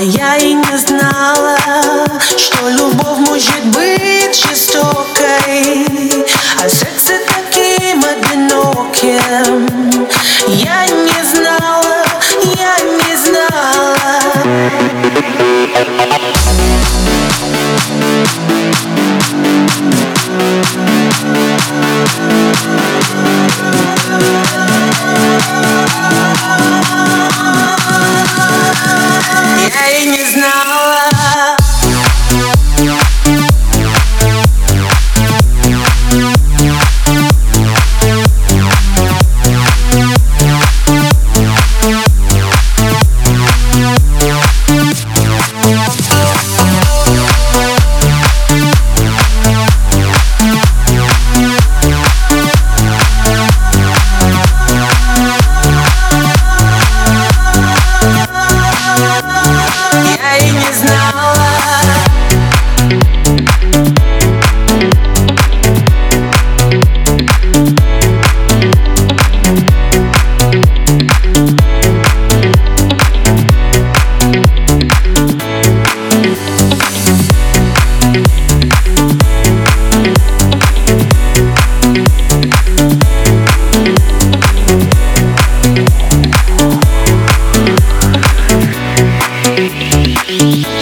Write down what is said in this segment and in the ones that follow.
и не знала, что любовь может быть жестокой, а сердце таким одиноким. Я не знала, я не знала. Я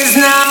is now